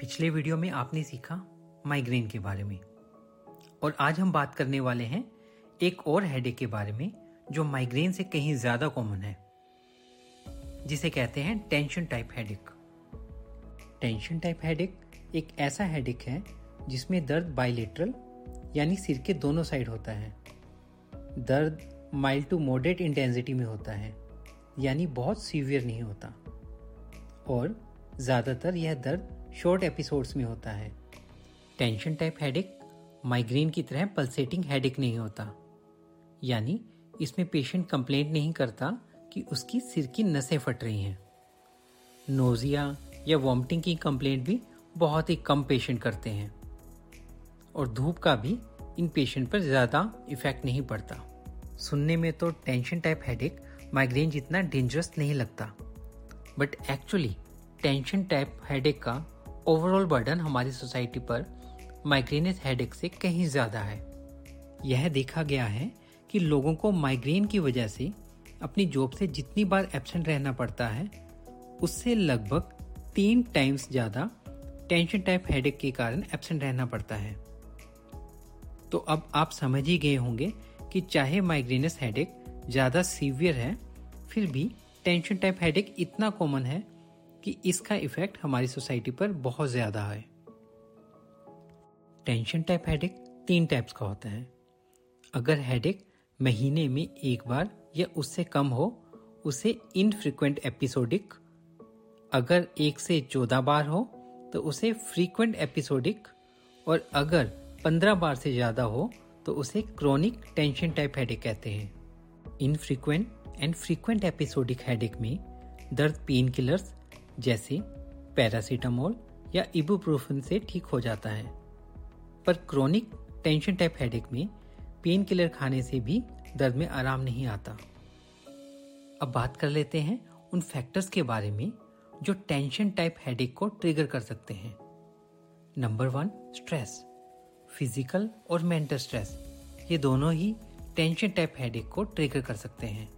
पिछले वीडियो में आपने सीखा माइग्रेन के बारे में। और आज हम बात करने वाले हैं एक और हेडेक के बारे में, जो माइग्रेन से कहीं ज़्यादा कॉमन है, जिसे कहते हैं tension type headache tension type headache एक ऐसा हेडेक है, जिसमें दर्द बाइलेटरल यानी सिर के दोनों साइड होता है। दर्द माइल्ड टू मॉडरेट इंटेंसिटी में होता है, यानी बहुत सीवियर नहीं होता। और ज़्यादातर यह दर्द शॉर्ट एपिसोड्स में होता है। टेंशन टाइप हेडेक माइग्रेन की तरह पल्सेटिंग हेडेक नहीं होता। यानी इसमें पेशेंट कंप्लेंट नहीं करता कि उसकी सिर की नसें फट रही हैं। नोजिया या वॉमिटिंग की कंप्लेंट भी बहुत ही कम पेशेंट करते हैं। और धूप का भी इन पेशेंट पर ज़्यादा इफ़ेक्ट नहीं पड़ता। सुनने में तो टेंशन टाइप हेडेक माइग्रेन जितना डेंजरस नहीं लगता। But actually tension type headache का ओवरऑल बर्डन हमारी सोसाइटी पर माइग्रेनिस हेडेक से कहीं ज़्यादा है। यह देखा गया है कि लोगों को माइग्रेन की वजह से अपनी जॉब से जितनी बार एबसेंट रहना पड़ता है, उससे लगभग तीन टाइम्स ज़्यादा टेंशन टाइप हेडेक के कारण एबसेंट रहना पड़ता है। तो अब आप समझ ही गए होंगे कि चाहे माइग्रेनस हेडेक ज़्यादा सीवियर है, फिर भी टेंशन टाइप हेडेक इतना कॉमन है कि इसका इफ़ेक्ट हमारी सोसाइटी पर बहुत ज़्यादा है। टेंशन टाइप हेडेक तीन टाइप्स का होता है। अगर हेडेक महीने में एक बार या उससे कम हो, उसे इनफ्रीक्वेंट एपिसोडिक अगर एक से चौदह बार हो तो उसे फ्रीक्वेंट एपिसोडिक और अगर पंद्रह बार से ज़्यादा हो तो उसे क्रोनिक टेंशन टाइप हेडेक कहते हैं। Infrequent and frequent episodic headache में दर्द पेन किलर्स जैसे पैरासीटामोल या इबुप्रोफेन से ठीक हो जाता है। पर क्रोनिक टेंशन टाइप हेडेक में पेन किलर खाने से भी दर्द में आराम नहीं आता। अब बात कर लेते हैं उन फैक्टर्स के बारे में जो टेंशन टाइप हेडेक को ट्रिगर कर सकते हैं। नंबर वन स्ट्रेस फ़िज़िकल और मेंटल स्ट्रेस ये दोनों ही टेंशन टाइप हेडेक को ट्रिगर कर सकते हैं।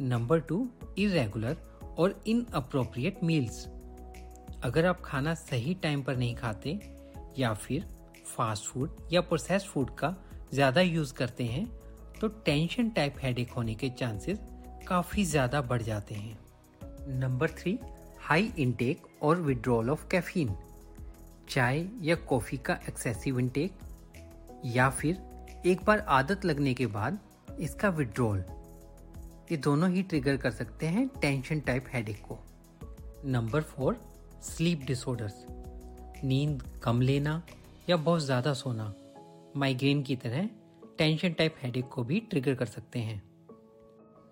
नंबर टू इरेगुलर और इन अप्रोप्रिएट मील्स अगर आप खाना सही टाइम पर नहीं खाते, या फिर फास्ट फ़ूड या प्रोसेस्ड फ़ूड का ज़्यादा यूज़ करते हैं तो टेंशन टाइप हेडेक होने के चांसेस काफ़ी ज़्यादा बढ़ जाते हैं. नंबर थ्री हाई इनटेक और विड्रॉल ऑफ़ कैफीन चाय या कॉफ़ी का एक्सेसिव इनटेक या फिर एक बार आदत लगने के बाद इसका विड्रॉल ये दोनों ही ट्रिगर कर सकते हैं टेंशन टाइप हेडेक को। नंबर फोर स्लीप डिसऑर्डर्स नींद कम लेना या बहुत ज़्यादा सोना। माइग्रेन की तरह टेंशन टाइप हेडेक को भी ट्रिगर कर सकते हैं।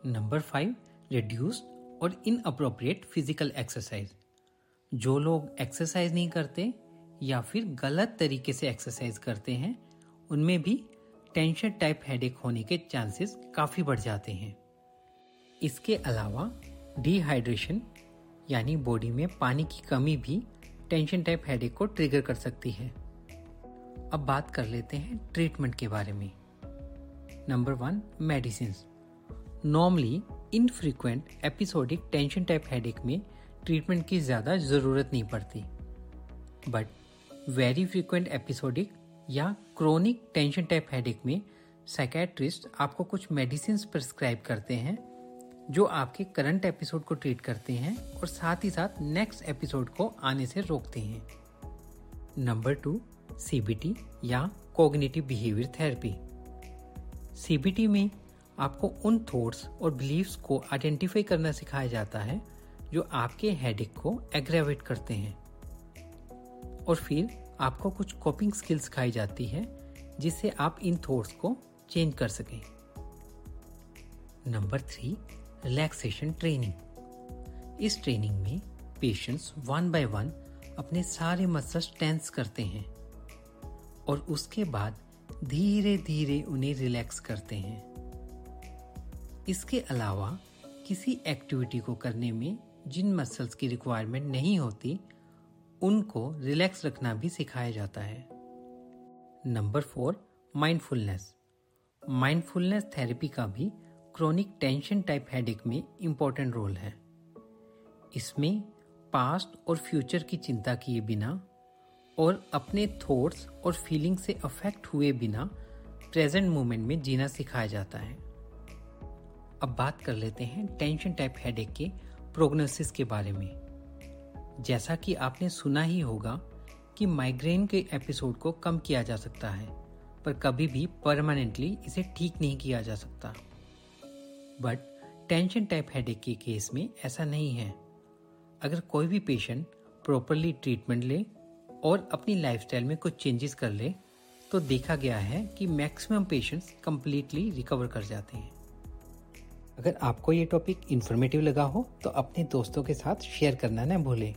नंबर फाइव रिड्यूस्ड और इन अप्रोप्रिएट फ़िज़िकल एक्सरसाइज जो लोग एक्सरसाइज नहीं करते या फिर गलत तरीके से एक्सरसाइज करते हैं, उनमें भी टेंशन टाइप हेडेक होने के चांसेस काफ़ी बढ़ जाते हैं। इसके अलावा डिहाइड्रेशन यानी बॉडी में पानी की कमी भी टेंशन टाइप हेडेक को ट्रिगर कर सकती है। अब बात कर लेते हैं ट्रीटमेंट के बारे में। Number one medicine normally infrequent episodic tension type headache में ट्रीटमेंट की ज़्यादा ज़रूरत नहीं पड़ती। बट वेरी फ्रीक्वेंट एपिसोडिक या क्रोनिक टेंशन टाइप हेडेक में साइकेट्रिस्ट आपको कुछ मेडिसिन प्रिस्क्राइब करते हैं जो आपके करंट एपिसोड को ट्रीट करते हैं और साथ ही साथ नेक्स्ट एपिसोड को आने से रोकते हैं। नंबर टू सीबीटी या कोग्निटिव बिहेवियर थेरेपी। सीबीटी में आपको उन थॉट्स और बिलीव्स को आइडेंटिफाई करना सिखाया जाता है जो आपके हेडिक को एग्रेवेट करते हैं। और फिर आपको कुछ कॉपिंग स्किल्स सिखाई जाती है जिससे आप इन थॉट्स को चेंज कर सकें। नंबर थ्री रिलैक्सेशन ट्रेनिंग इस ट्रेनिंग में पेशेंट्स वन बाय वन अपने सारे मसल्स टेंस करते हैं और उसके बाद धीरे धीरे उन्हें रिलैक्स करते हैं। इसके अलावा किसी एक्टिविटी को करने में जिन मसल्स की रिक्वायरमेंट नहीं होती, उनको रिलैक्स रखना भी सिखाया जाता है। Number four mindfulness mindfulness therapy का भी क्रोनिक टेंशन टाइप हेडेक में इम्पोर्टेंट रोल है। इसमें पास्ट और फ्यूचर की चिंता किए बिना और अपने थॉट्स और फीलिंग से अफेक्ट हुए बिना प्रेजेंट मोमेंट में जीना सिखाया जाता है। अब बात कर लेते हैं टेंशन टाइप हेडेक के प्रोग्नोसिस के बारे में। जैसा कि आपने सुना ही होगा कि माइग्रेन के एपिसोड को कम किया जा सकता है, पर कभी भी परमानेंटली इसे ठीक नहीं किया जा सकता। बट टेंशन टाइप हेडेक के केस में ऐसा नहीं है। अगर कोई भी पेशेंट प्रॉपरली ट्रीटमेंट ले और अपनी लाइफस्टाइल में कुछ चेंजेस कर ले तो देखा गया है कि मैक्सिमम पेशेंट्स कंप्लीटली रिकवर कर जाते हैं। अगर आपको ये टॉपिक इन्फॉर्मेटिव लगा हो तो अपने दोस्तों के साथ शेयर करना ना भूलें।